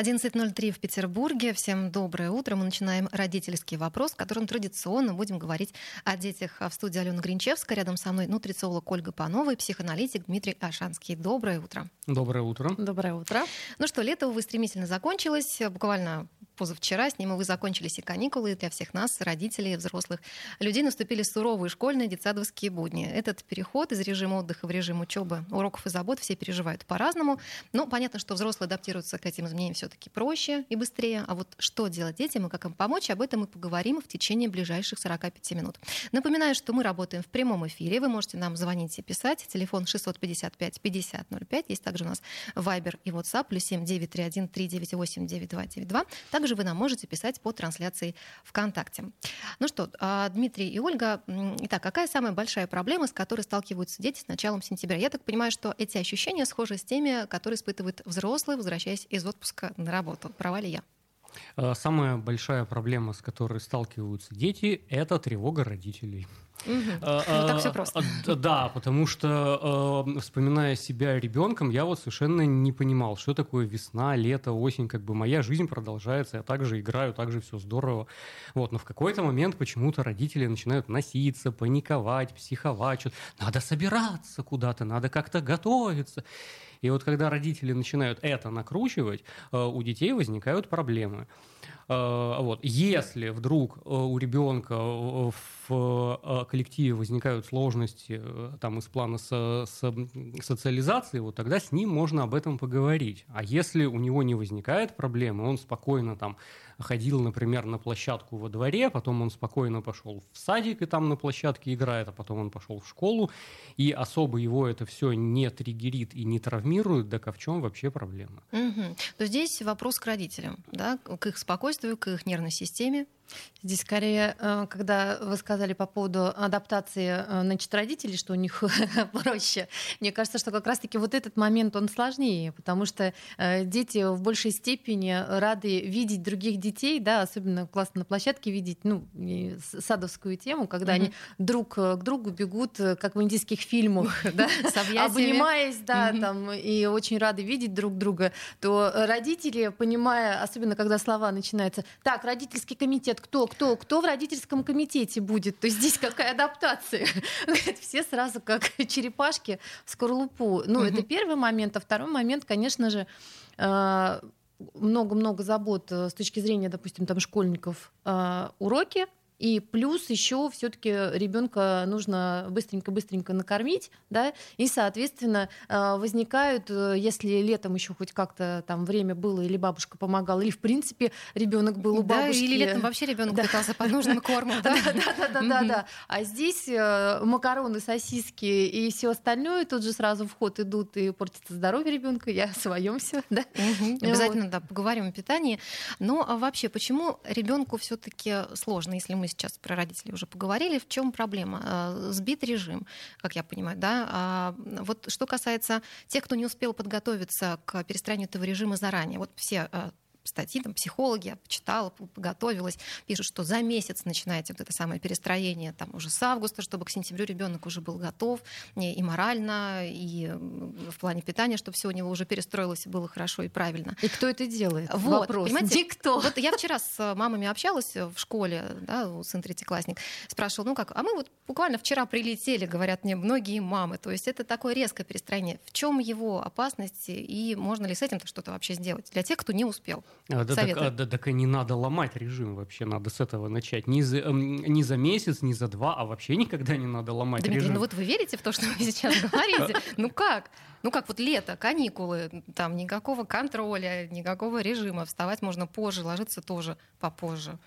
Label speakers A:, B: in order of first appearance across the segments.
A: 11.03 в Петербурге. Всем доброе утро. Мы начинаем родительский вопрос, в котором традиционно будем говорить о детях. В студии Алена Гринчевская. Рядом со мной нутрициолог Ольга Панова и психоаналитик Дмитрий Ашанский. Доброе утро.
B: Доброе утро.
C: Доброе утро.
A: Ну что, лето, увы, стремительно закончилось. Буквально позавчера с ним, увы, закончились и каникулы для всех нас, родителей, взрослых людей. Наступили суровые школьные детсадовские будни. Этот переход из режима отдыха в режим учебы, уроков и забот все переживают по-разному. Но понятно, что взрослые адаптируются к этим изменениям все-таки проще и быстрее. А вот что делать детям и как им помочь, об этом мы поговорим в течение ближайших 45 минут. Напоминаю, что мы работаем в прямом эфире. Вы можете нам звонить и писать. Телефон 655 5005. Есть также у нас Viber и WhatsApp. Плюс 7 931 398 9292. Также также вы нам можете писать по трансляции ВКонтакте. Ну что, а, Дмитрий и Ольга, итак, какая самая большая проблема, с которой сталкиваются дети с началом сентября? Я так понимаю, что эти ощущения схожи с теми, которые испытывают взрослые, возвращаясь из отпуска на работу. Права ли я?
B: А, самая большая проблема, с которой сталкиваются дети, это тревога родителей.
A: Угу. А, ну, так все просто.
B: А, да, потому что, э, вспоминая себя ребенком, я вот совершенно не понимал, что такое весна, лето, осень. Как бы моя жизнь продолжается, я также играю, также все здорово. Вот, но в какой-то момент почему-то родители начинают носиться, паниковать, психовать. Что надо собираться куда-то, надо как-то готовиться. И вот когда родители начинают это накручивать, э, у детей возникают проблемы. Э, вот. Если вдруг у ребенка в в э, коллективе возникают сложности э, там, из плана со, со, социализации, вот тогда с ним можно об этом поговорить. А если у него не возникает проблемы, он спокойно там ходил, например, на площадку во дворе, потом он спокойно пошел в садик и там на площадке играет, а потом он пошел в школу, и особо его это все не триггерит и не травмирует, так а в чем вообще проблема?
A: Угу. То здесь вопрос к родителям, да, к их спокойствию, к их нервной системе,
C: Здесь скорее, э, когда вы сказали по поводу адаптации э, значит, родителей, что у них проще, мне кажется, что как раз-таки вот этот момент, он сложнее, потому что э, дети в большей степени рады видеть других детей, да, особенно классно на площадке видеть ну, садовскую тему, когда mm-hmm. они друг к другу бегут, как в индийских фильмах, да, обнимаясь, да, там, и очень рады видеть друг друга, то родители, понимая, особенно когда слова начинаются, так, родительский комитет, кто, кто, кто в родительском комитете будет? То здесь какая адаптация? Все сразу как черепашки в скорлупу. Ну, это первый момент. А второй момент, конечно же, э, много-много забот э, с точки зрения, допустим, там школьников э, уроки, и плюс еще все-таки ребенка нужно быстренько-быстренько накормить, да, и, соответственно, э, возникают, э, если летом еще хоть как-то там время было, или бабушка помогала, или, в принципе, ребенок был у бабушки.
A: Да, или летом вообще ребенок да. питался под нужным кормом, да?
C: Да, да, да, да. А здесь э, макароны, сосиски и все остальное тут же сразу в ход идут и портится здоровье ребенка. Я о своем все, да.
A: Обязательно, да, поговорим о питании. Но а вообще, почему ребенку все-таки сложно, если мы сейчас про родителей уже поговорили. В чем проблема? Э, сбит режим, как я понимаю, да. А вот что касается тех, кто не успел подготовиться к перестраиванию этого режима заранее, вот все э, статьи, там, психологи, я почитала, подготовилась, пишут, что за месяц начинаете вот это самое перестроение, там, уже с августа, чтобы к сентябрю ребенок уже был готов и морально, и в плане питания, чтобы все у него уже перестроилось и было хорошо и правильно.
C: И кто это делает?
A: Вот, Вопрос. Понимаете, кто? Вот я вчера с мамами общалась в школе, да, сын третьеклассник, спрашивал, ну как, а мы вот буквально вчера прилетели, говорят мне многие мамы, то есть это такое резкое перестроение. В чем его опасность и можно ли с этим что-то вообще сделать для тех, кто не успел?
B: А, да, так, а, да, так и не надо ломать режим вообще, надо с этого начать. Не за, э, не за месяц, не за два, а вообще никогда не надо ломать
A: Дмитрий,
B: режим.
A: ну вот вы верите в то, что вы сейчас говорите? Ну как? Ну как вот лето, каникулы, там никакого контроля, никакого режима, вставать можно позже, ложиться тоже попозже.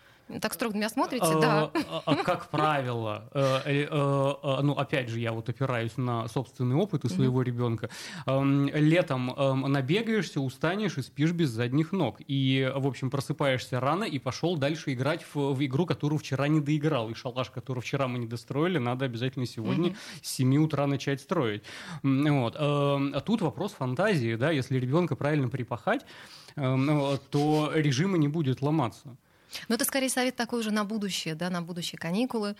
A: Так строго на меня смотрите, да.
B: А, а, как правило, э, э, э, ну, опять же, я вот опираюсь на собственный опыт у своего ребенка. Эм, летом эм, набегаешься, устанешь и спишь без задних ног. И, в общем, просыпаешься рано и пошел дальше играть в, в игру, которую вчера не доиграл. И шалаш, который вчера мы не достроили, надо обязательно сегодня с 7 утра начать строить. Вот. Эм, а тут вопрос фантазии, да, если ребенка правильно припахать, то режима не будет ломаться.
A: Но это скорее совет такой уже на будущее, да, на будущие каникулы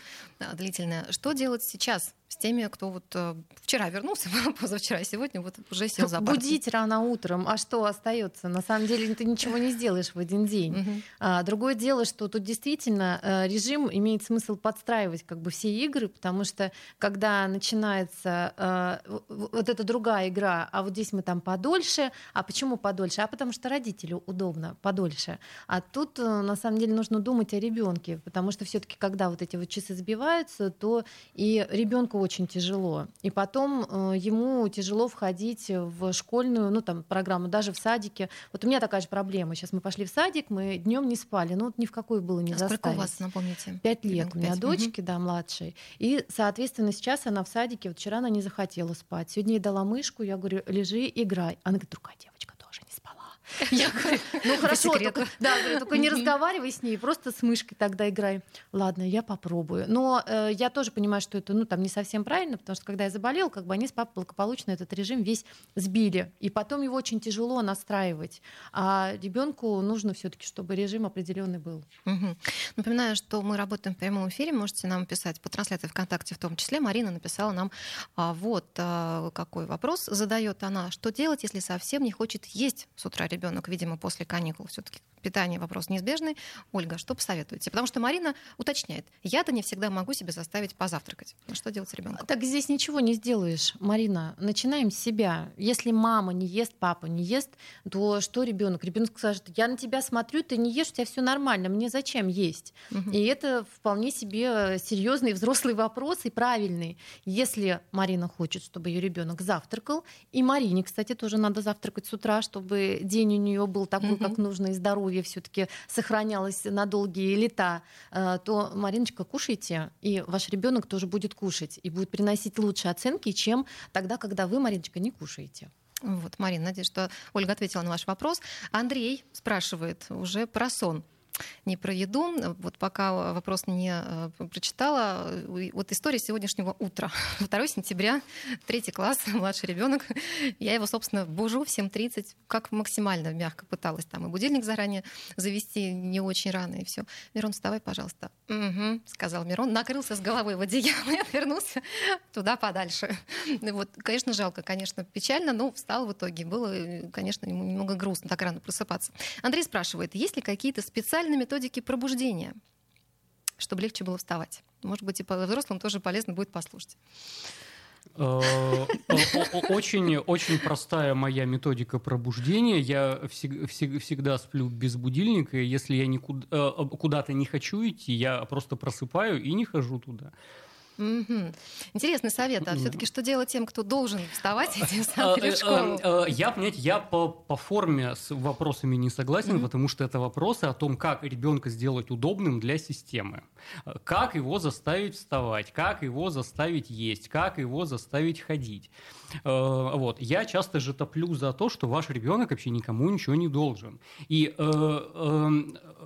A: длительные. Что делать сейчас? С теми, кто вот э, вчера вернулся, позавчера, сегодня вот уже сел за.
C: Будить рано утром, а что остается? На самом деле ты ничего не сделаешь в один день. А, другое дело, что тут действительно э, режим имеет смысл подстраивать как бы все игры, потому что когда начинается э, вот эта другая игра, а вот здесь мы там подольше, а почему подольше? А потому что родителю удобно подольше. А тут на самом деле нужно думать о ребенке, потому что все-таки когда вот эти вот часы сбиваются, то и ребенку очень тяжело. И потом э, ему тяжело входить в школьную, ну там программу, даже в садике. Вот у меня такая же проблема. Сейчас мы пошли в садик, мы днем не спали, ну вот ни в какой было не а заставить.
A: Сколько у вас, напомните?
C: Пять лет у меня 5. дочки, угу. да, младшей. И, соответственно, сейчас она в садике, вот вчера она не захотела спать. Сегодня я дала мышку, я говорю, лежи, играй. Она говорит, другая девочка. Я говорю, ну хорошо, только, да, говорю, только не разговаривай с ней, просто с мышкой тогда играй. Ладно, я попробую. Но э, я тоже понимаю, что это ну, там не совсем правильно, потому что когда я заболела, как бы они с папой благополучно этот режим весь сбили. И потом его очень тяжело настраивать. А ребенку нужно все-таки, чтобы режим определенный был.
A: Угу. Напоминаю, что мы работаем в прямом эфире, можете нам писать по трансляции ВКонтакте в том числе. Марина написала нам а, вот а, какой вопрос задает она. Что делать, если совсем не хочет есть с утра ребенок, видимо, после каникул все-таки питание вопрос неизбежный. Ольга, что посоветуете? Потому что Марина уточняет, я-то не всегда могу себе заставить позавтракать. Что делать с ребенком?
C: Так здесь ничего не сделаешь, Марина. Начинаем с себя. Если мама не ест, папа не ест, то что ребенок? Ребенок скажет, я на тебя смотрю, ты не ешь, у тебя все нормально, мне зачем есть? Угу. И это вполне себе серьезный взрослый вопрос и правильный. Если Марина хочет, чтобы ее ребенок завтракал, и Марине, кстати, тоже надо завтракать с утра, чтобы день у нее был такой, угу. как нужно, и здоровье все-таки сохранялось на долгие лета, э, то, Мариночка, кушайте, и ваш ребенок тоже будет кушать и будет приносить лучшие оценки, чем тогда, когда вы, Мариночка, не кушаете.
A: Вот, Марина, надеюсь, что Ольга ответила на ваш вопрос. Андрей спрашивает уже про сон не про еду. Вот пока вопрос не э, прочитала, вот история сегодняшнего утра. 2 сентября, третий класс, младший ребенок. Я его, собственно, бужу в 7.30, как максимально мягко пыталась там и будильник заранее завести не очень рано, и все. Мирон, вставай, пожалуйста. Угу, сказал Мирон, накрылся с головой в одеяло и отвернулся туда подальше. Вот, конечно, жалко, конечно, печально, но встал в итоге. Было, конечно, ему немного грустно так рано просыпаться. Андрей спрашивает, есть ли какие-то специальные методики пробуждения, чтобы легче было вставать. Может быть, и взрослым тоже полезно будет послушать.
B: Э, очень, очень простая моя методика пробуждения. Я всегда сплю без будильника. Если я э, куда-то не хочу идти, я просто просыпаю и не хожу туда.
A: Угу. Интересный совет. А все-таки что делать тем, кто должен вставать и самым в школу?
B: Я, понимаете, я по, по форме с вопросами не согласен, угу. потому что это вопросы о том, как ребенка сделать удобным для системы. Как его заставить вставать, как его заставить есть, как его заставить ходить. Э, вот. Я часто же топлю за то, что ваш ребенок вообще никому ничего не должен. И э,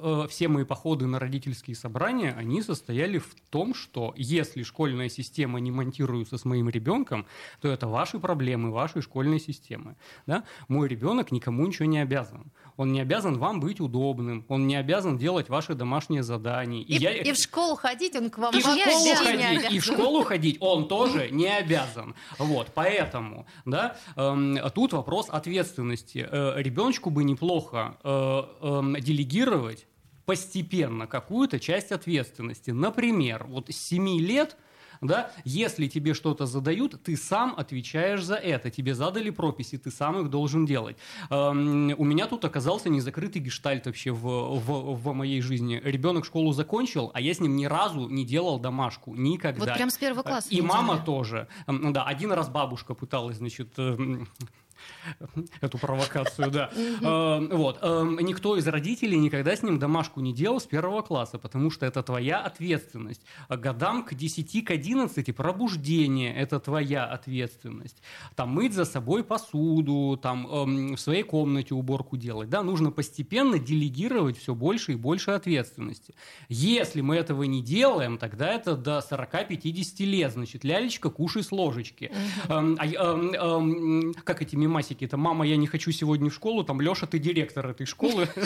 B: э, все мои походы на родительские собрания, они состояли в том, что если школьная система не монтируется с моим ребенком, то это ваши проблемы, вашей школьной системы. Да? Мой ребенок никому ничего не обязан. Он не обязан вам быть удобным, он не обязан делать ваши домашние задания.
C: И, и, я... и в школу ходить он к вам
B: и в школу ходить, И в школу ходить он тоже не обязан. Вот, поэтому, да, э, тут вопрос ответственности. Э, ребеночку бы неплохо э, э, делегировать постепенно какую-то часть ответственности. Например, вот с 7 лет да, если тебе что-то задают, ты сам отвечаешь за это. Тебе задали прописи, ты сам их должен делать. Эм, у меня тут оказался незакрытый гештальт вообще в, в, в моей жизни. Ребенок школу закончил, а я с ним ни разу не делал домашку. Никогда.
A: Вот прям с первого класса.
B: И мама тоже. Эм, да, один раз бабушка пыталась, значит, эм, эту провокацию, да. Эм, вот. Эм, никто из родителей никогда с ним домашку не делал с первого класса, потому что это твоя ответственность. А годам к 10, к 11 пробуждение – это твоя ответственность. Там мыть за собой посуду, там эм, в своей комнате уборку делать. Да, нужно постепенно делегировать все больше и больше ответственности. Если мы этого не делаем, тогда это до 40-50 лет. Значит, лялечка, кушай с ложечки. А, как эти мемасики? Это «Мама, я не хочу сегодня в школу», там «Леша, ты директор этой школы».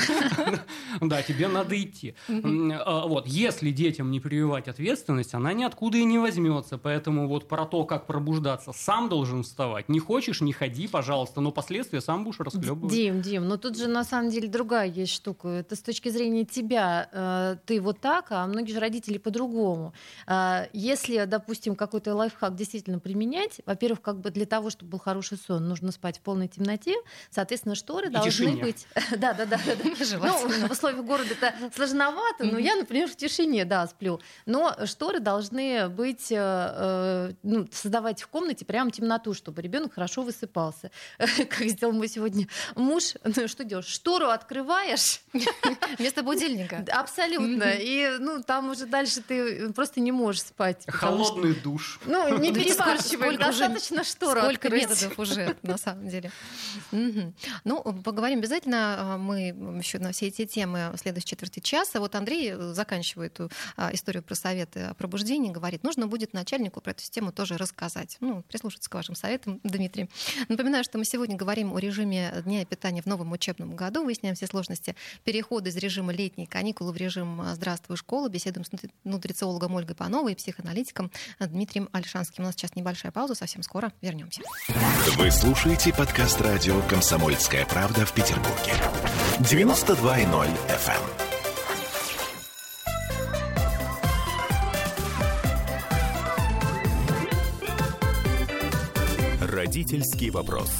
B: Да, тебе надо идти. А, вот, если детям не прививать ответственность, она ниоткуда и не возьмется. Поэтому вот про то, как пробуждаться, сам должен вставать. Не хочешь, не ходи, пожалуйста, но последствия сам будешь расхлебывать.
C: Дим, Дим, но тут же на самом деле другая есть штука. Это с точки зрения тебя. Э, ты вот так, а многие же родители по-другому. Э, если, допустим, какой-то лайфхак действительно применять, во-первых, как бы для того, чтобы был хороший сон, нужно спать в полной темноте. Соответственно, шторы и должны тишине. быть... Да, да, да. Ну, в условиях города это сложновато, но я, например, в тишине, да, сплю. Но шторы должны быть, э, э, ну, создавать в комнате прям темноту, чтобы ребенок хорошо высыпался. Как сделал мой сегодня муж. Ну, что делаешь? Штору открываешь.
A: Вместо будильника.
C: Абсолютно. И, ну, там уже дальше ты просто не можешь спать.
B: Холодный душ.
C: Ну, не перебарщивай, достаточно штору
A: Сколько методов уже, на самом деле. Ну, поговорим обязательно. А, мы еще на все эти темы в следующей четверти часа. Вот Андрей э, заканчивает эту а, историю про советы о пробуждении, говорит, нужно будет начальнику про эту тему тоже рассказать. Ну, прислушаться к вашим советам, Дмитрий. Напоминаю, что мы сегодня говорим о режиме дня питания в новом учебном году, выясняем все сложности перехода из режима летней каникулы в режим «Здравствуй, школа», беседуем с нутрициологом Ольгой Пановой и психоаналитиком Дмитрием Альшанским. У нас сейчас небольшая пауза, совсем скоро вернемся.
D: Вы слушаете подкаст радио «Комсомольская правда» в Петербурге. 92.0 FM. Эм. Родительский вопрос.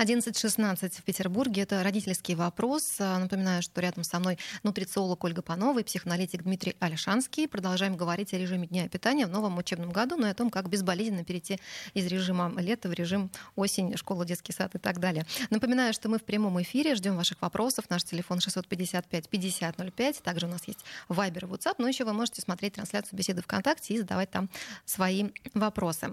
A: 11.16 в Петербурге. Это родительский вопрос. А, напоминаю, что рядом со мной нутрициолог Ольга Панова и психоаналитик Дмитрий Альшанский. Продолжаем говорить о режиме дня питания в новом учебном году, но ну и о том, как безболезненно перейти из режима лета в режим осень, школа, детский сад и так далее. Напоминаю, что мы в прямом эфире, ждем ваших вопросов. Наш телефон 655-5005. Также у нас есть Viber и WhatsApp, но еще вы можете смотреть трансляцию беседы ВКонтакте и задавать там свои вопросы.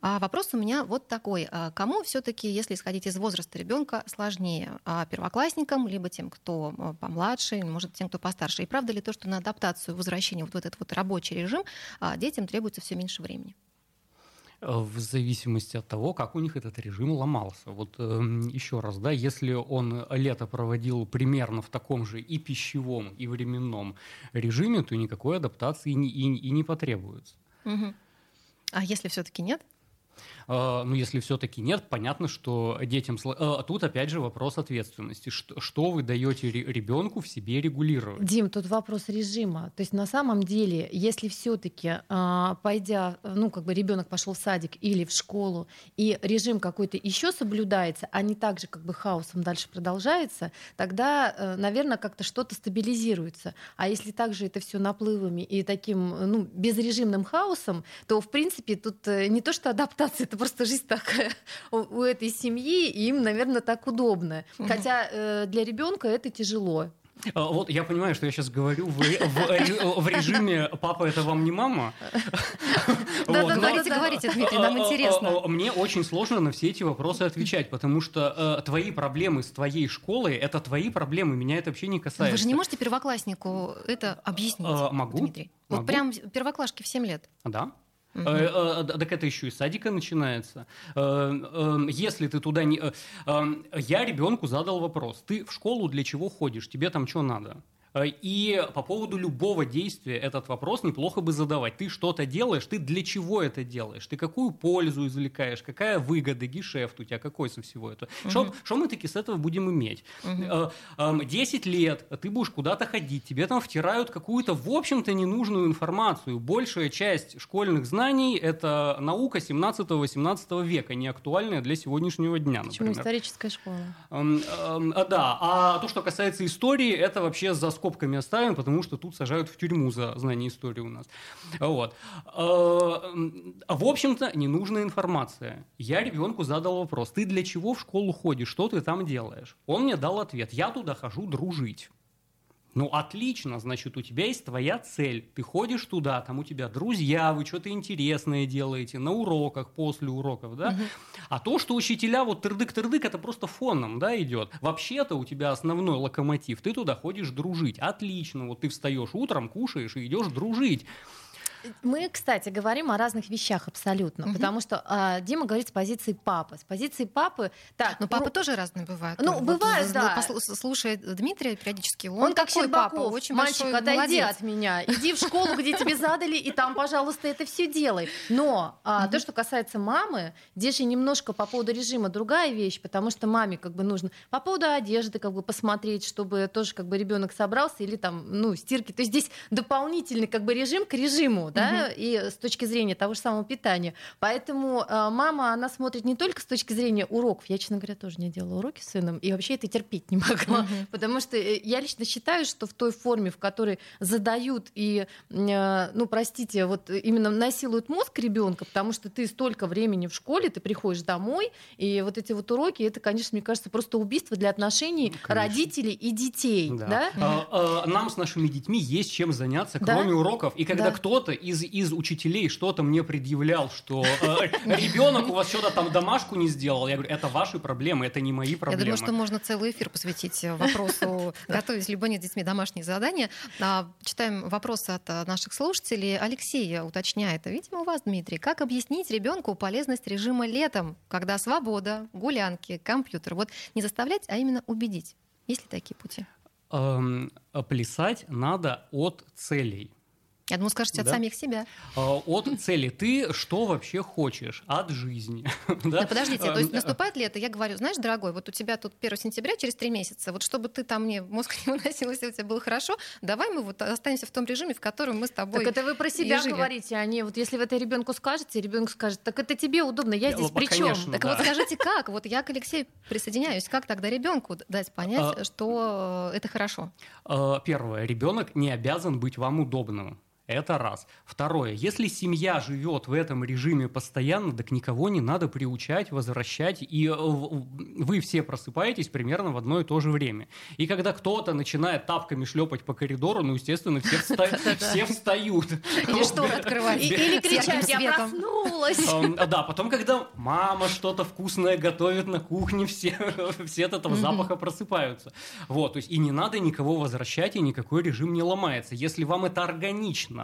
A: А вопрос у меня вот такой. А кому все-таки, если исходить из возраста ребенка сложнее а первоклассникам, либо тем, кто э, помладше, может, тем, кто постарше. И правда ли то, что на адаптацию, возвращение вот в этот вот рабочий режим а, детям требуется все меньше времени?
B: Э, в зависимости от того, как у них этот режим ломался. Вот э, еще раз, да, если он лето проводил примерно в таком же и пищевом, и временном режиме, то никакой адаптации и не, и, и не потребуется.
A: Угу. А если все-таки нет?
B: А, ну, если все-таки нет, понятно, что детям... А тут, опять же, вопрос ответственности. Что, вы даете ребенку в себе регулировать?
C: Дим, тут вопрос режима. То есть, на самом деле, если все-таки, а, пойдя, ну, как бы ребенок пошел в садик или в школу, и режим какой-то еще соблюдается, а не так же, как бы хаосом дальше продолжается, тогда, э, наверное, как-то что-то стабилизируется. А если также это все наплывами и таким, ну, безрежимным хаосом, то, в принципе, тут э, не то, что адаптация, это просто жизнь такая у, у этой семьи, и им, наверное, так удобно. Хотя э, для ребенка это тяжело.
B: А, вот я понимаю, что я сейчас говорю в, в, в режиме «папа, это вам не мама».
A: Да-да, говорите, говорите, Дмитрий, нам интересно.
B: Мне очень сложно на все эти вопросы отвечать, потому что э, твои проблемы с твоей школой – это твои проблемы, меня это вообще не касается.
A: Вы же не можете первокласснику это объяснить, а,
B: Могу.
A: Дмитрий? Вот прям первоклашки в 7 лет.
B: Да. Угу. Так это еще и садика начинается. Э, если ты туда не... Я ребенку задал вопрос. Ты в школу для чего ходишь? Тебе там что надо? Э, и по поводу любого действия этот вопрос неплохо бы задавать. Ты что-то делаешь, ты для чего это делаешь? Ты какую пользу извлекаешь? Какая выгода, гешефт у тебя? Какой со всего этого? Угу. Что мы таки с этого будем иметь? Угу. 10 лет ты будешь куда-то ходить, тебе там втирают какую-то, в общем-то, ненужную информацию. Большая часть школьных знаний – это наука 17-18 века, не актуальная для сегодняшнего дня,
C: Почему например. историческая школа?
B: Да, а то, что касается истории, это вообще за сколько скобками оставим, потому что тут сажают в тюрьму за знание истории у нас. Вот. А, в общем-то, ненужная информация. Я ребенку задал вопрос, ты для чего в школу ходишь, что ты там делаешь? Он мне дал ответ, я туда хожу дружить. Ну, отлично, значит, у тебя есть твоя цель. Ты ходишь туда, там у тебя друзья, вы что-то интересное делаете на уроках, после уроков, да? Угу. А то, что учителя вот тырдык-тырдык, это просто фоном, да, идет. Вообще-то у тебя основной локомотив, ты туда ходишь дружить. Отлично, вот ты встаешь утром, кушаешь и идешь дружить.
C: Мы, кстати, говорим о разных вещах абсолютно, угу. потому что а, Дима говорит с позиции папы. С позиции папы...
A: Так, Но папы ну, тоже разные бывают.
C: Ну, вот, бывают, да.
A: Слушая Дмитрия периодически, он,
C: он как
A: такой
C: папа, очень мальчик, отойди молодец. от меня, иди в школу, где тебе задали, и там, пожалуйста, это все делай. Но а, то, что касается мамы, здесь же немножко по поводу режима другая вещь, потому что маме как бы нужно по поводу одежды как бы посмотреть, чтобы тоже как бы ребенок собрался или там, ну, стирки. То есть здесь дополнительный как бы режим к режиму, да, угу. и с точки зрения того же самого питания. Поэтому э, мама, она смотрит не только с точки зрения уроков. Я, честно говоря, тоже не делала уроки с сыном, и вообще это терпеть не могла. Угу. Потому что э, я лично считаю, что в той форме, в которой задают и, э, ну, простите, вот именно насилуют мозг ребенка, потому что ты столько времени в школе, ты приходишь домой, и вот эти вот уроки, это, конечно, мне кажется, просто убийство для отношений конечно. родителей и детей. Да. Да?
B: А, а, нам с нашими детьми есть чем заняться, кроме да? уроков. И когда да. кто-то из, из учителей что-то мне предъявлял, что э, ребенок у вас что-то там домашку не сделал, я говорю, это ваши проблемы, это не мои проблемы.
A: Я думаю, что можно целый эфир посвятить вопросу, готовить либо нет с детьми домашние задания. А, читаем вопросы от э, наших слушателей. Алексей уточняет, видимо, у вас, Дмитрий, как объяснить ребенку полезность режима летом, когда свобода, гулянки, компьютер? Вот не заставлять, а именно убедить. Есть ли такие пути?
B: Эм, плясать надо от целей.
A: Я думаю, скажете от да? самих себя.
B: А, от цели. Ты что вообще хочешь от жизни?
A: да? да, подождите, то есть наступает лето, я говорю, знаешь, дорогой, вот у тебя тут 1 сентября, через три месяца, вот чтобы ты там мне мозг не выносил, если у тебя было хорошо, давай мы вот останемся в том режиме, в котором мы с тобой
C: Так это вы про себя говорите, а не вот если вы это ребенку скажете, ребенок скажет, так это тебе удобно, я здесь при чем?
A: Так вот скажите, как? Вот я к Алексею присоединяюсь, как тогда ребенку дать понять, а, что это хорошо?
B: Первое, ребенок не обязан быть вам удобным. Это раз. Второе. Если семья живет в этом режиме постоянно, так никого не надо приучать, возвращать, и э, вы все просыпаетесь примерно в одно и то же время. И когда кто-то начинает тапками шлепать по коридору, ну, естественно, все, встают.
A: Или что открывать.
C: Или кричать, я проснулась.
B: Да, потом, когда мама что-то вкусное готовит на кухне, все, все от этого запаха просыпаются. Вот, то есть и не надо никого возвращать, и никакой режим не ломается. Если вам это органично.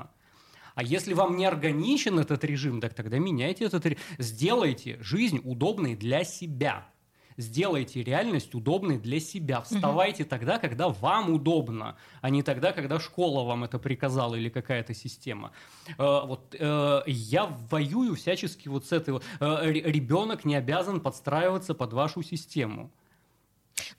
B: А если вам не органичен этот режим, так тогда меняйте этот режим. Сделайте жизнь удобной для себя. Сделайте реальность удобной для себя. Вставайте угу. тогда, когда вам удобно, а не тогда, когда школа вам это приказала или какая-то система. Э, вот э, я воюю всячески вот с этой. Э, ребенок не обязан подстраиваться под вашу систему.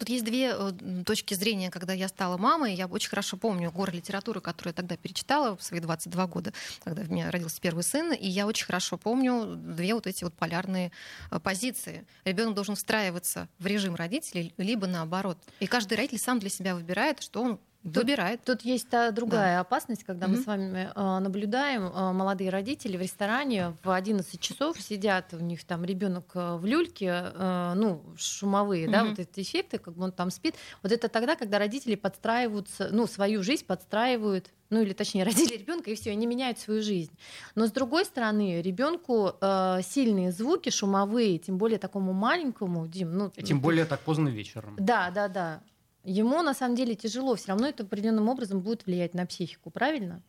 A: Тут есть две э, точки зрения, когда я стала мамой. Я очень хорошо помню горы литературы, которую я тогда перечитала в свои 22 года, когда у меня родился первый сын. И я очень хорошо помню две вот эти вот полярные э, позиции. Ребенок должен встраиваться в режим родителей, либо наоборот. И каждый родитель сам для себя выбирает, что он Выбирает.
C: Тут, тут есть та другая да. опасность, когда mm-hmm. мы с вами э, наблюдаем э, молодые родители в ресторане в 11 часов сидят, у них там ребенок э, в люльке, э, ну, шумовые, mm-hmm. да, вот эти эффекты, как бы он там спит. Вот это тогда, когда родители подстраиваются, ну, свою жизнь подстраивают ну или точнее родили ребенка и все, они меняют свою жизнь. Но с другой стороны, ребенку э, сильные звуки шумовые, тем более такому маленькому, Дим, ну
B: тем более так поздно вечером.
C: Да, да, да ему на самом деле тяжело, все равно это определенным образом будет влиять на психику, правильно?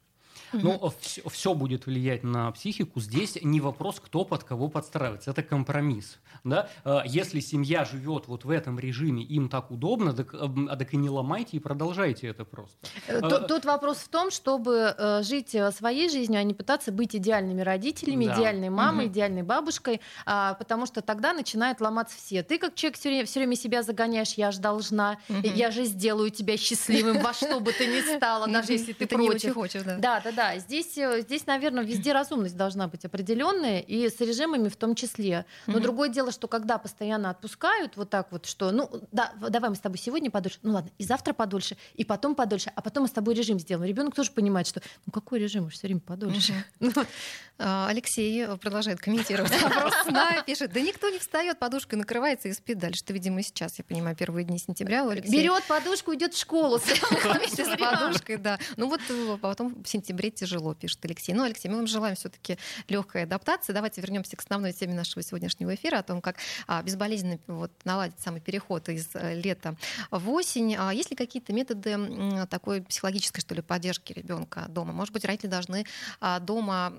B: Ну, все, все будет влиять на психику. Здесь не вопрос, кто под кого подстраивается. Это компромисс. Да? А, если семья живет вот в этом режиме, им так удобно, так, а так и не ломайте и продолжайте это просто.
C: Э, тут, а, тут вопрос в том, чтобы э, жить э, своей жизнью, а не пытаться быть идеальными родителями, да. идеальной мамой, угу. идеальной бабушкой, потому что тогда начинают ломаться все. Ты как человек все время, все время себя загоняешь, я же должна, угу. я же сделаю тебя счастливым во что бы ты ни стала, даже если ты против.
A: хочешь, да.
C: Да, да, да. Да, здесь, э, здесь, наверное, везде разумность должна быть определенная, и с режимами в том числе. Но mm-hmm. другое дело, что когда постоянно отпускают вот так вот, что, ну, да, давай мы с тобой сегодня подольше, ну ладно, и завтра подольше, и потом подольше, а потом мы с тобой режим сделаем. Ребенок тоже понимает, что, ну какой режим, уж все время подольше.
A: Mm-hmm. Алексей продолжает комментировать вопрос сна, пишет, да никто не встает, подушкой накрывается и спит дальше. Это, видимо, сейчас, я понимаю, первые дни сентября у Алексея.
C: Берет подушку, идет в школу.
A: Вместе с подушкой, да. Ну вот э, потом в сентябре тяжело, пишет Алексей. Ну, Алексей, мы вам желаем все-таки легкой адаптации. Давайте вернемся к основной теме нашего сегодняшнего эфира, о том, как а, безболезненно вот, наладить самый переход из э, лета в осень. А есть ли какие-то методы такой психологической, что ли, поддержки ребенка дома? Может быть, родители должны а, дома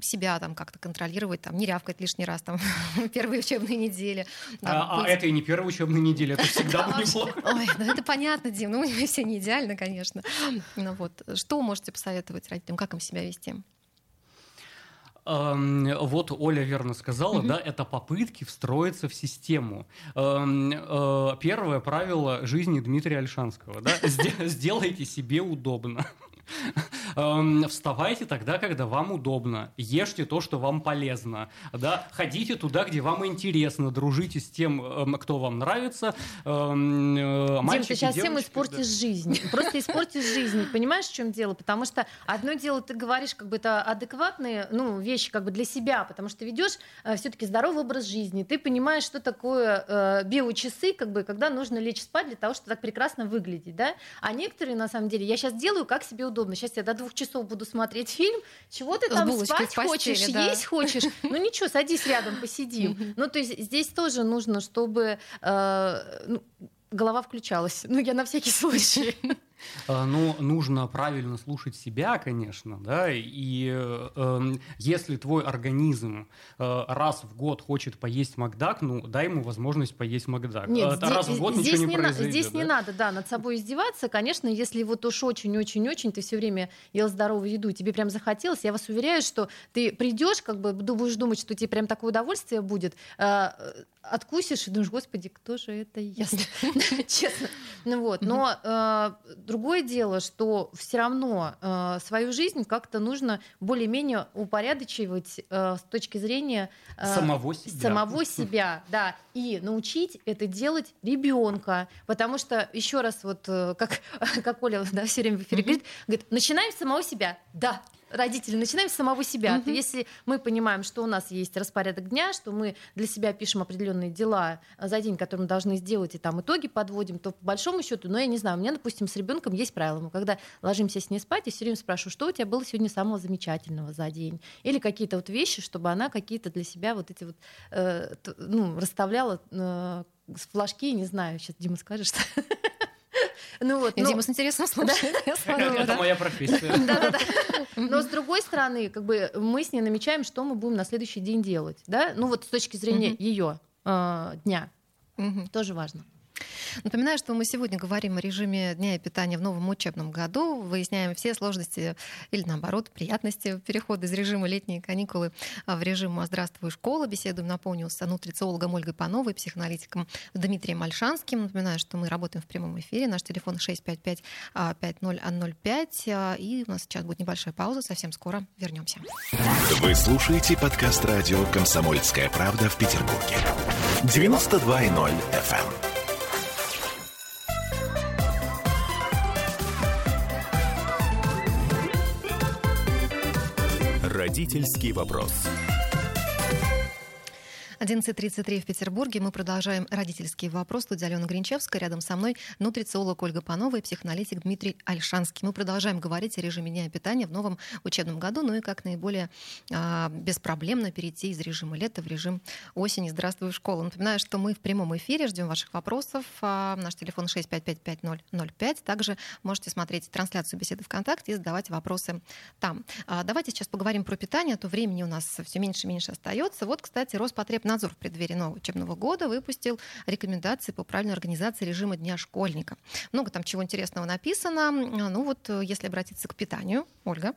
A: себя там как-то контролировать, там, не рявкать лишний раз там первые учебные недели.
B: а, а это и не первая учебная неделя, это всегда будет неплохо.
A: Ой, ну это понятно, Дим, ну мы все не идеально, конечно. Ну вот, что можете посоветовать родителям, как им себя вести?
B: Вот Оля верно сказала, mm-hmm. да, это попытки встроиться в систему. Э, первое правило жизни Дмитрия Альшанского, да, сделайте себе удобно. Эм, вставайте тогда, когда вам удобно. Ешьте то, что вам полезно. Да? Ходите туда, где вам интересно. Дружите с тем, эм, кто вам нравится.
C: Эм, э, Дим, ты сейчас всем испортишь да. жизнь. Просто испортишь жизнь. Понимаешь, в чем дело? Потому что одно дело, ты говоришь как бы это адекватные ну, вещи как бы для себя, потому что ведешь э, все-таки здоровый образ жизни. Ты понимаешь, что такое э, биочасы, как бы, когда нужно лечь спать для того, чтобы так прекрасно выглядеть. Да? А некоторые, на самом деле, я сейчас делаю, как себе удобно. Сейчас я до двух часов буду смотреть фильм. Чего ты там спать постели, хочешь, да. есть хочешь? Ну ничего, садись рядом, посидим. Ну то есть здесь тоже нужно, чтобы э, ну, голова включалась. Ну я на всякий случай.
B: Э, ну, нужно правильно слушать себя, конечно, да, и э, если твой организм э, раз в год хочет поесть Макдак, ну, дай ему возможность поесть Макдак.
C: Нет, э, раз в год здесь ничего не, не произойдет. Здесь да? не надо, да, над собой издеваться, конечно, если вот уж очень-очень-очень ты все время ел здоровую еду, тебе прям захотелось, я вас уверяю, что ты придешь, как бы будешь думать, что тебе прям такое удовольствие будет, э, откусишь и думаешь, господи, кто же это ест, честно. Ну вот, но э, другое дело, что все равно э, свою жизнь как-то нужно более-менее упорядочивать э, с точки зрения
B: самого себя.
C: самого себя, да, и научить это делать ребенка, потому что еще раз вот как как Оля да, все время в эфире говорит, говорит, начинаем с самого себя, да, родители, начинаем с самого себя. Mm-hmm. Если мы понимаем, что у нас есть распорядок дня, что мы для себя пишем определенные дела за день, которые мы должны сделать, и там итоги подводим, то по большому счету, ну я не знаю, у меня, допустим, с ребенком есть правило. Мы когда ложимся с ней спать, я все время спрашиваю, что у тебя было сегодня самого замечательного за день? Или какие-то вот вещи, чтобы она какие-то для себя вот эти вот, э, ну, расставляла э, флажки, не знаю, сейчас Дима скажешь, что
A: Ну вот,
B: но...
A: Дима с интересом слушает.
B: Это моя профессия.
C: Да-да-да. Но с другой стороны, как бы мы с ней намечаем, что мы будем на следующий день делать, да? Ну вот с точки зрения ее а, дня. Тоже важно.
A: Напоминаю, что мы сегодня говорим о режиме дня и питания в новом учебном году, выясняем все сложности или, наоборот, приятности перехода из режима летние каникулы в режим «Здравствуй, школа». Беседуем, напомню, с нутрициологом Ольгой Пановой, психоаналитиком Дмитрием Мальшанским. Напоминаю, что мы работаем в прямом эфире. Наш телефон 655-5005. И у нас сейчас будет небольшая пауза. Совсем скоро вернемся.
D: Вы слушаете подкаст радио «Комсомольская правда» в Петербурге. 92.0 FM. Родительский вопрос.
A: 11.33 в Петербурге. Мы продолжаем родительский вопрос. Студия Алена Гринчевская. Рядом со мной нутрициолог Ольга Панова и психоаналитик Дмитрий Альшанский. Мы продолжаем говорить о режиме дня питания в новом учебном году, ну и как наиболее а, беспроблемно перейти из режима лета в режим осени. Здравствуй, школа. Напоминаю, что мы в прямом эфире. Ждем ваших вопросов. А, наш телефон 6555005. Также можете смотреть трансляцию беседы ВКонтакте и задавать вопросы там. А, давайте сейчас поговорим про питание, а то времени у нас все меньше и меньше остается. Вот, кстати, Роспотребнадзор в преддверии нового учебного года выпустил рекомендации по правильной организации режима дня школьника. Много там чего интересного написано. Ну вот, если обратиться к питанию, Ольга,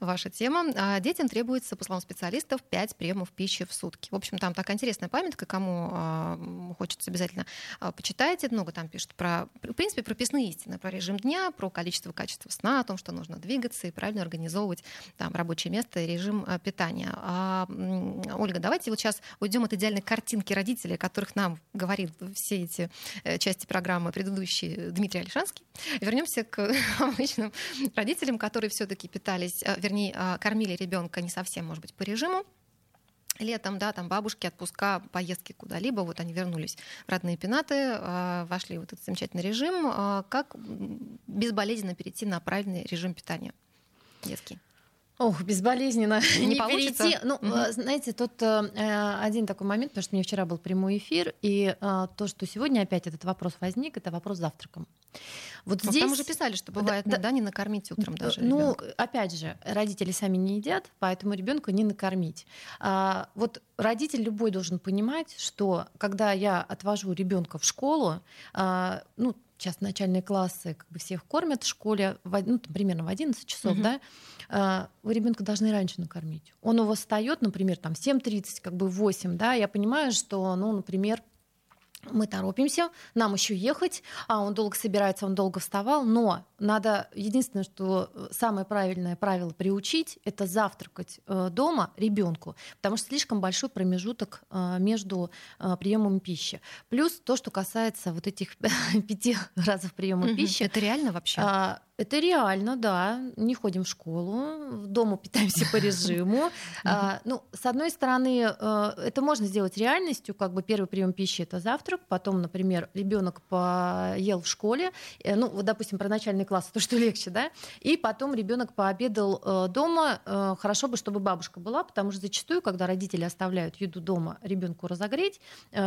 A: ваша тема. А, детям требуется, по словам специалистов, 5 приемов пищи в сутки. В общем, там такая интересная памятка, кому а, хочется обязательно а, почитайте. Много там пишут про, в принципе, прописные истины, про режим дня, про количество, качество сна, о том, что нужно двигаться и правильно организовывать там рабочее место и режим питания. А, Ольга, давайте вот сейчас уйдем от идеальной картинки родителей, о которых нам говорил все эти э, части программы предыдущий Дмитрий Алишанский. Вернемся к обычным родителям, которые все-таки питались, э, вернее, а, кормили ребенка не совсем, может быть, по режиму, летом, да, там бабушки, отпуска, поездки куда-либо, вот они вернулись в родные пенаты, э, вошли в этот замечательный режим. Как безболезненно перейти на правильный режим питания детский?
C: Ох, безболезненно
A: не, не получится. перейти.
C: Ну, угу. знаете, тут э, один такой момент, потому что у меня вчера был прямой эфир, и э, то, что сегодня опять этот вопрос возник, это вопрос завтраком.
A: Вот Но здесь... Там уже писали, что бывает, да, да, не накормить утром даже.
C: Ну, ребенка. опять же, родители сами не едят, поэтому ребенку не накормить. А, вот родитель любой должен понимать, что когда я отвожу ребенка в школу, а, ну, сейчас начальные классы как бы всех кормят в школе, в, ну, там, примерно в 11 часов, угу. да, а, вы ребенка должны раньше накормить. Он у вас встает, например, там 7.30, как бы 8, да, я понимаю, что, ну, например, мы торопимся, нам еще ехать, а он долго собирается, он долго вставал, но надо, единственное, что э, самое правильное правило приучить, это завтракать э, дома ребенку, потому что слишком большой промежуток э, между приемом пищи. Плюс то, что касается вот этих пяти разов приема пищи.
A: Это реально вообще? А,
C: это реально, да. Не ходим в школу, дома питаемся по режиму. А, ну, с одной стороны, это можно сделать реальностью, как бы первый прием пищи это завтрак, потом, например, ребенок поел в школе, ну, вот, допустим, про начальный класс, то, что легче, да, и потом ребенок пообедал э, дома. Хорошо бы, чтобы бабушка была, потому что зачастую, когда родители оставляют еду дома ребенку разогреть,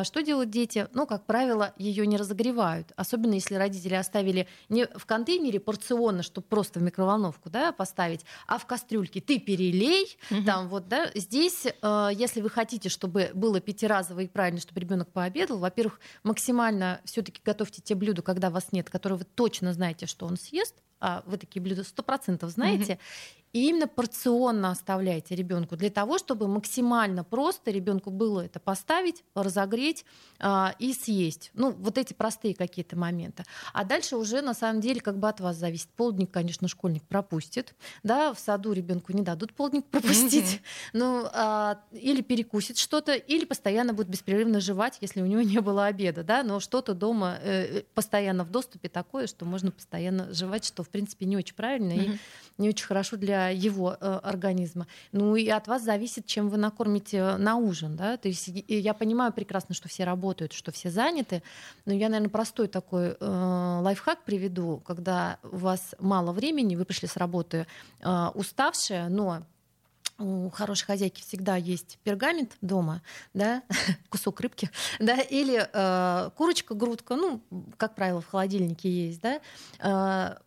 C: что делают дети? Ну, как правило, ее не разогревают, особенно если родители оставили не в контейнере порционно чтобы просто в микроволновку да, поставить, а в кастрюльке ты перелей, угу. там вот, да, здесь, э, если вы хотите, чтобы было пятиразово и правильно, чтобы ребенок пообедал, во-первых, максимально все-таки готовьте те блюда, когда вас нет, которые вы точно знаете, что он съест, а вы такие блюда сто процентов знаете, mm и именно порционно оставляйте ребенку для того, чтобы максимально просто ребенку было это поставить, разогреть а, и съесть. Ну, вот эти простые какие-то моменты. А дальше уже на самом деле как бы от вас зависит. Полдник, конечно, школьник пропустит. Да, в саду ребенку не дадут полдник пропустить. Ну, а, или перекусит что-то, или постоянно будет беспрерывно жевать, если у него не было обеда. Да? Но что-то дома э, постоянно в доступе такое, что можно постоянно жевать, что, в принципе, не очень правильно и не очень хорошо для его э, организма. Ну и от вас зависит, чем вы накормите на ужин. Да? То есть я понимаю прекрасно, что все работают, что все заняты, но я, наверное, простой такой э, лайфхак приведу, когда у вас мало времени, вы пришли с работы э, уставшие, но у хорошей хозяйки всегда есть пергамент дома, да, кусок рыбки, да, или э, курочка, грудка, ну, как правило, в холодильнике есть, да, э,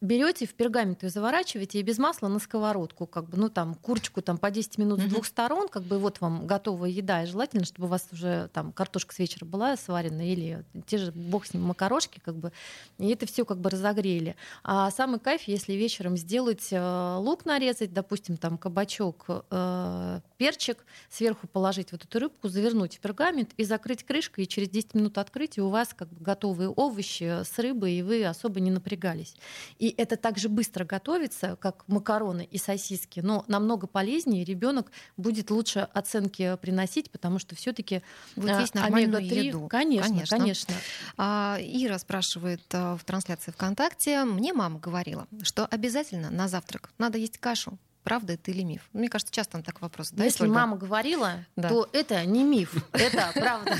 C: берете в пергамент ее заворачиваете и без масла на сковородку, как бы, ну там курочку там по 10 минут mm-hmm. с двух сторон, как бы вот вам готовая еда, и желательно, чтобы у вас уже там картошка с вечера была сварена или те же бог с ним макарошки, как бы, и это все как бы разогрели. А самый кайф, если вечером сделать э, лук нарезать, допустим, там кабачок, э, перчик, сверху положить вот эту рыбку, завернуть в пергамент и закрыть крышкой, и через 10 минут открыть, и у вас как бы готовые овощи с рыбой, и вы особо не напрягались. И это также быстро готовится, как макароны и сосиски, но намного полезнее. Ребенок будет лучше оценки приносить, потому что все-таки
A: вот есть нормальную еду.
C: Конечно, конечно. конечно.
A: А, Ира спрашивает а, в трансляции ВКонтакте. Мне мама говорила, что обязательно на завтрак надо есть кашу правда это или миф? Мне кажется, часто там так вопрос.
C: Да, если мама говорила, да. то это не миф, это правда.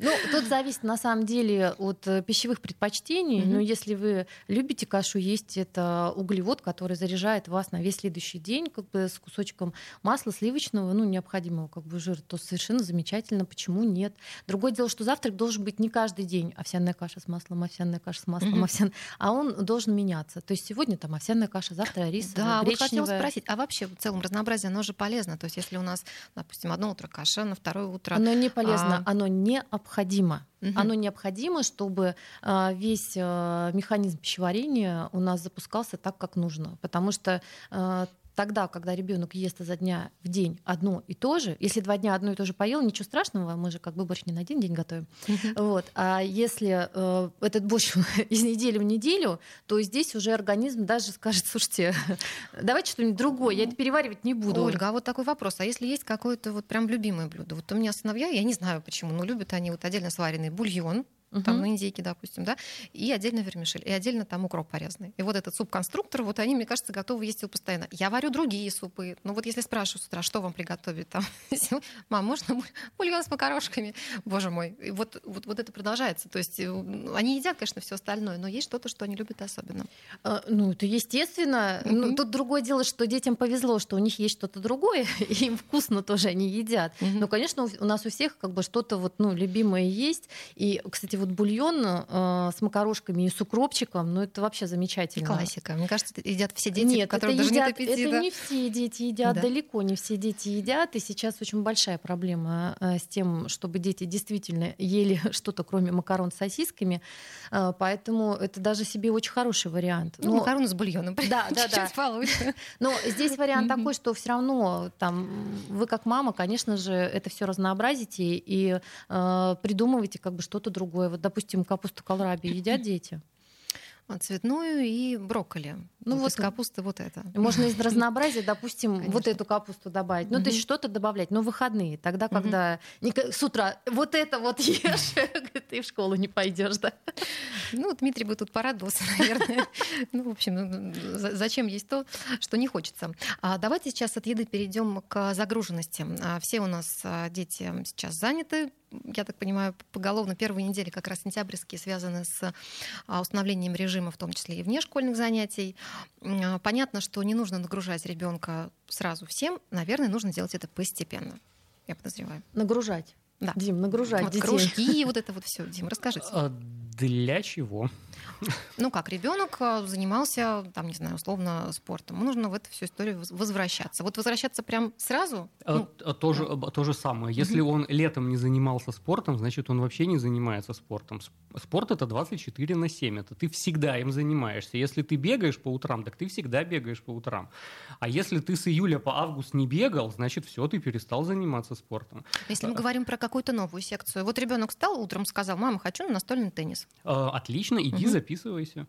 C: Ну, тут зависит на самом деле от э, пищевых предпочтений. Но если вы любите кашу есть, это углевод, который заряжает вас на весь следующий день, как бы с кусочком масла сливочного, ну, необходимого как бы жира, то совершенно замечательно. Почему нет? Другое дело, что завтрак должен быть не каждый день овсяная каша с маслом, овсяная каша с маслом, овсяная, а он должен меняться. То есть сегодня там овсяная каша, завтра рис,
A: да, гречневая. Вот хотела спросить, спросить, а вообще в целом разнообразие, оно же полезно. То есть если у нас, допустим, одно утро каша, на второе утро...
C: Оно не полезно,
A: а...
C: оно необходимо. Угу. Оно необходимо, чтобы а, весь а, механизм пищеварения у нас запускался так, как нужно. Потому что а, тогда, когда ребенок ест изо дня в день одно и то же, если два дня одно и то же поел, ничего страшного, мы же как бы борщ не на один день готовим. Вот. А если э, этот борщ из недели в неделю, то здесь уже организм даже скажет, слушайте, давайте что-нибудь другое, я это переваривать не буду.
A: Ольга, а вот такой вопрос. А если есть какое-то вот прям любимое блюдо? Вот у меня сыновья, я не знаю почему, но любят они вот отдельно сваренный бульон, угу. там на индейке, допустим, да, и отдельно вермишель, и отдельно там укроп порезанный. И вот этот суп-конструктор, вот они, мне кажется, готовы есть его постоянно. Я варю другие супы. Ну вот если спрашиваю с утра, что вам приготовить, там, мам, можно бульон с макарошками? Боже мой. И вот, вот, вот это продолжается. То есть э, они едят, конечно, все остальное, но есть что-то, что они любят особенно.
C: А, ну, это естественно. Угу. Ну, тут другое дело, что детям повезло, что у них есть что-то другое, и им вкусно тоже они едят. Угу. Но, конечно, у нас у всех как бы что-то вот, ну, любимое есть. И, кстати, вот бульон э, с макарошками и с укропчиком, ну это вообще замечательно.
A: Классика. Мне кажется, едят все дети,
C: нет,
A: которые даже
C: едят,
A: нет аппетита.
C: Это не все дети едят, да. далеко не все дети едят. И сейчас очень большая проблема э, с тем, чтобы дети действительно ели что-то, кроме макарон с сосисками. Э, поэтому это даже себе очень хороший вариант.
A: Ну, Но... макароны с бульоном.
C: Да, да, да.
A: получше.
C: Но здесь вариант такой, что все равно там вы как мама, конечно же, это все разнообразите и э, придумываете как бы что-то другое. Вот, допустим, капусту колраби едят дети?
A: цветную и брокколи. Ну вот, вот капуста вот это.
C: Можно из разнообразия, допустим, Конечно. вот эту капусту добавить. Ну, угу. то есть что-то добавлять. Но выходные, тогда, когда угу. с утра вот это вот ешь, ты в школу не пойдешь, да?
A: Ну, Дмитрий бы тут порадовался, наверное. Ну, в общем, ну, зачем есть то, что не хочется. А давайте сейчас от еды перейдем к загруженности. А, все у нас а, дети сейчас заняты, я так понимаю, поголовно первые недели, как раз сентябрьские, связаны с установлением режима, в том числе и вне школьных занятий. А, понятно, что не нужно нагружать ребенка сразу всем. Наверное, нужно делать это постепенно. Я подозреваю.
C: Нагружать. Да. Дим, нагружать вот детей.
A: Кружки, вот это вот все. Дим, расскажите.
B: Для чего?
A: Ну как, ребенок э, занимался, там, не знаю, условно, спортом. Нужно в эту всю историю возвращаться. Вот возвращаться прям сразу?
B: А, ну, а то, же, да. то же самое. Если угу. он летом не занимался спортом, значит, он вообще не занимается спортом. Спорт это 24 на 7. Это ты всегда им занимаешься. Если ты бегаешь по утрам, так ты всегда бегаешь по утрам. А если ты с июля по август не бегал, значит, все, ты перестал заниматься спортом.
A: Если мы говорим про какую-то новую секцию. Вот ребенок встал утром, сказал, мама, хочу на настольный теннис.
B: Отлично, иди угу. записывайся.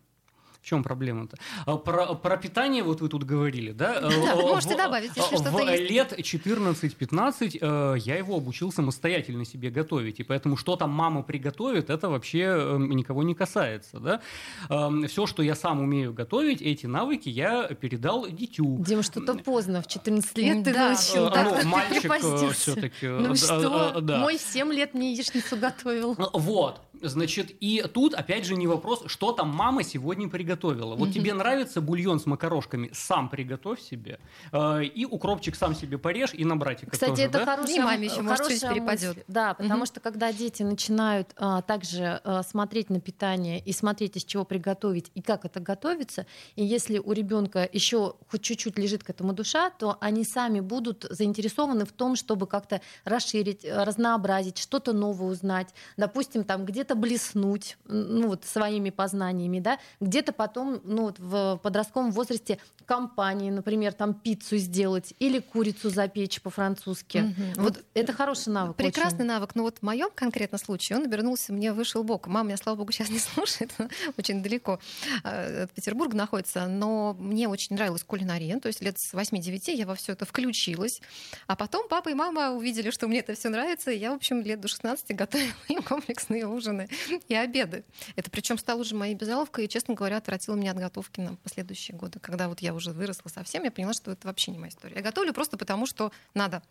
B: В чем проблема-то? А, про, про питание вот вы тут говорили, да?
A: Да, вы можете добавить, если что-то
B: есть. лет 14-15 э, я его обучил самостоятельно себе готовить, и поэтому что там мама приготовит, это вообще эм, никого не касается, да? Эм, Все, что я сам умею готовить, эти навыки я передал дитю.
C: Дим, что-то поздно, в 14 лет ты научил, э,
B: так ну, мальчик э, все-таки.
C: Ну что, мой в 7 лет мне яичницу готовил.
B: Вот, значит, и тут опять же не вопрос, что там мама сегодня приготовила. Вот тебе нравится бульон с макарошками, сам приготовь себе. Э, и укропчик сам себе порежь, и на братика
C: Кстати,
B: тоже,
C: это
B: да?
C: хорошая, и маме еще, может, перепадет. Да, потому что когда дети начинают а, также а, смотреть на питание и смотреть, из чего приготовить и как это готовится, и если у ребенка еще хоть чуть-чуть лежит к этому душа, то они сами будут заинтересованы в том, чтобы как-то расширить, разнообразить, что-то новое узнать, допустим, там где-то блеснуть, ну вот своими познаниями, да, где-то потом ну, вот в подростковом возрасте компании, например, там пиццу сделать или курицу запечь по-французски. Угу. Вот это хороший навык.
A: Прекрасный
C: очень.
A: навык. Но вот в моем конкретном случае он обернулся, мне вышел боком. Мама меня, слава богу, сейчас не слушает, очень далеко э, от Петербурга находится, но мне очень нравилась кулинария, то есть лет с 8-9 я во все это включилась, а потом папа и мама увидели, что мне это все нравится, и я, в общем, лет до 16 готовила им комплексные ужины и обеды. Это причем стало уже моей безаловкой, и, честно говоря, отвратила меня от готовки на последующие годы. Когда вот я уже выросла совсем, я поняла, что это вообще не моя история. Я готовлю просто потому, что надо.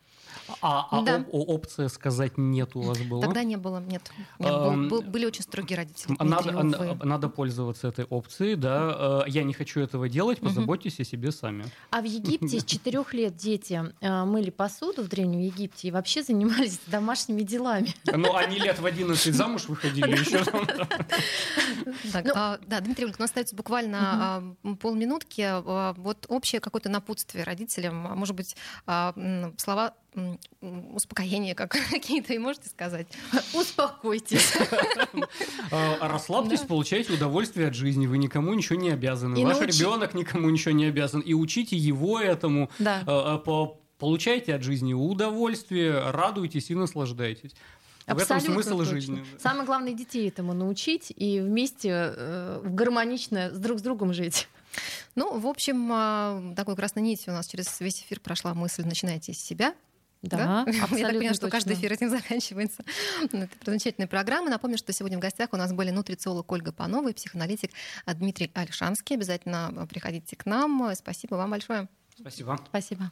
B: А, а да. оп- опция сказать нет у вас была?
A: Тогда не было, нет. нет был, был, были очень строгие родители.
B: Надо, Дмитрий, надо пользоваться этой опцией, да. Я не хочу этого делать, позаботьтесь угу. о себе сами.
C: А в Египте с четырех лет дети мыли посуду в Древнем Египте и вообще занимались домашними делами.
B: Ну, они лет в 11 замуж выходили или еще
A: ну, а, Да, Дмитрий Ильич, у нас остается буквально полминутки. Вот общее какое-то напутствие родителям, может быть, слова успокоения как какие-то и можете сказать?
C: Успокойтесь.
B: Расслабьтесь, получайте удовольствие от жизни. Вы никому ничего не обязаны. Ваш ребенок никому ничего не обязан. И учите его этому. Получайте от жизни удовольствие, радуйтесь и наслаждайтесь.
C: Абсолютно в этом смысл точно. жизни. Самое главное детей этому научить и вместе э, гармонично с друг с другом жить.
A: Ну, в общем, а, такой красной нитью у нас через весь эфир прошла мысль «начинайте с себя».
C: Да, да?
A: Я так понимаю, что каждый эфир этим заканчивается. Это замечательная программа. Напомню, что сегодня в гостях у нас были нутрициолог Ольга Панова и психоаналитик Дмитрий Альшанский. Обязательно приходите к нам. Спасибо вам большое.
B: Спасибо.
C: Спасибо.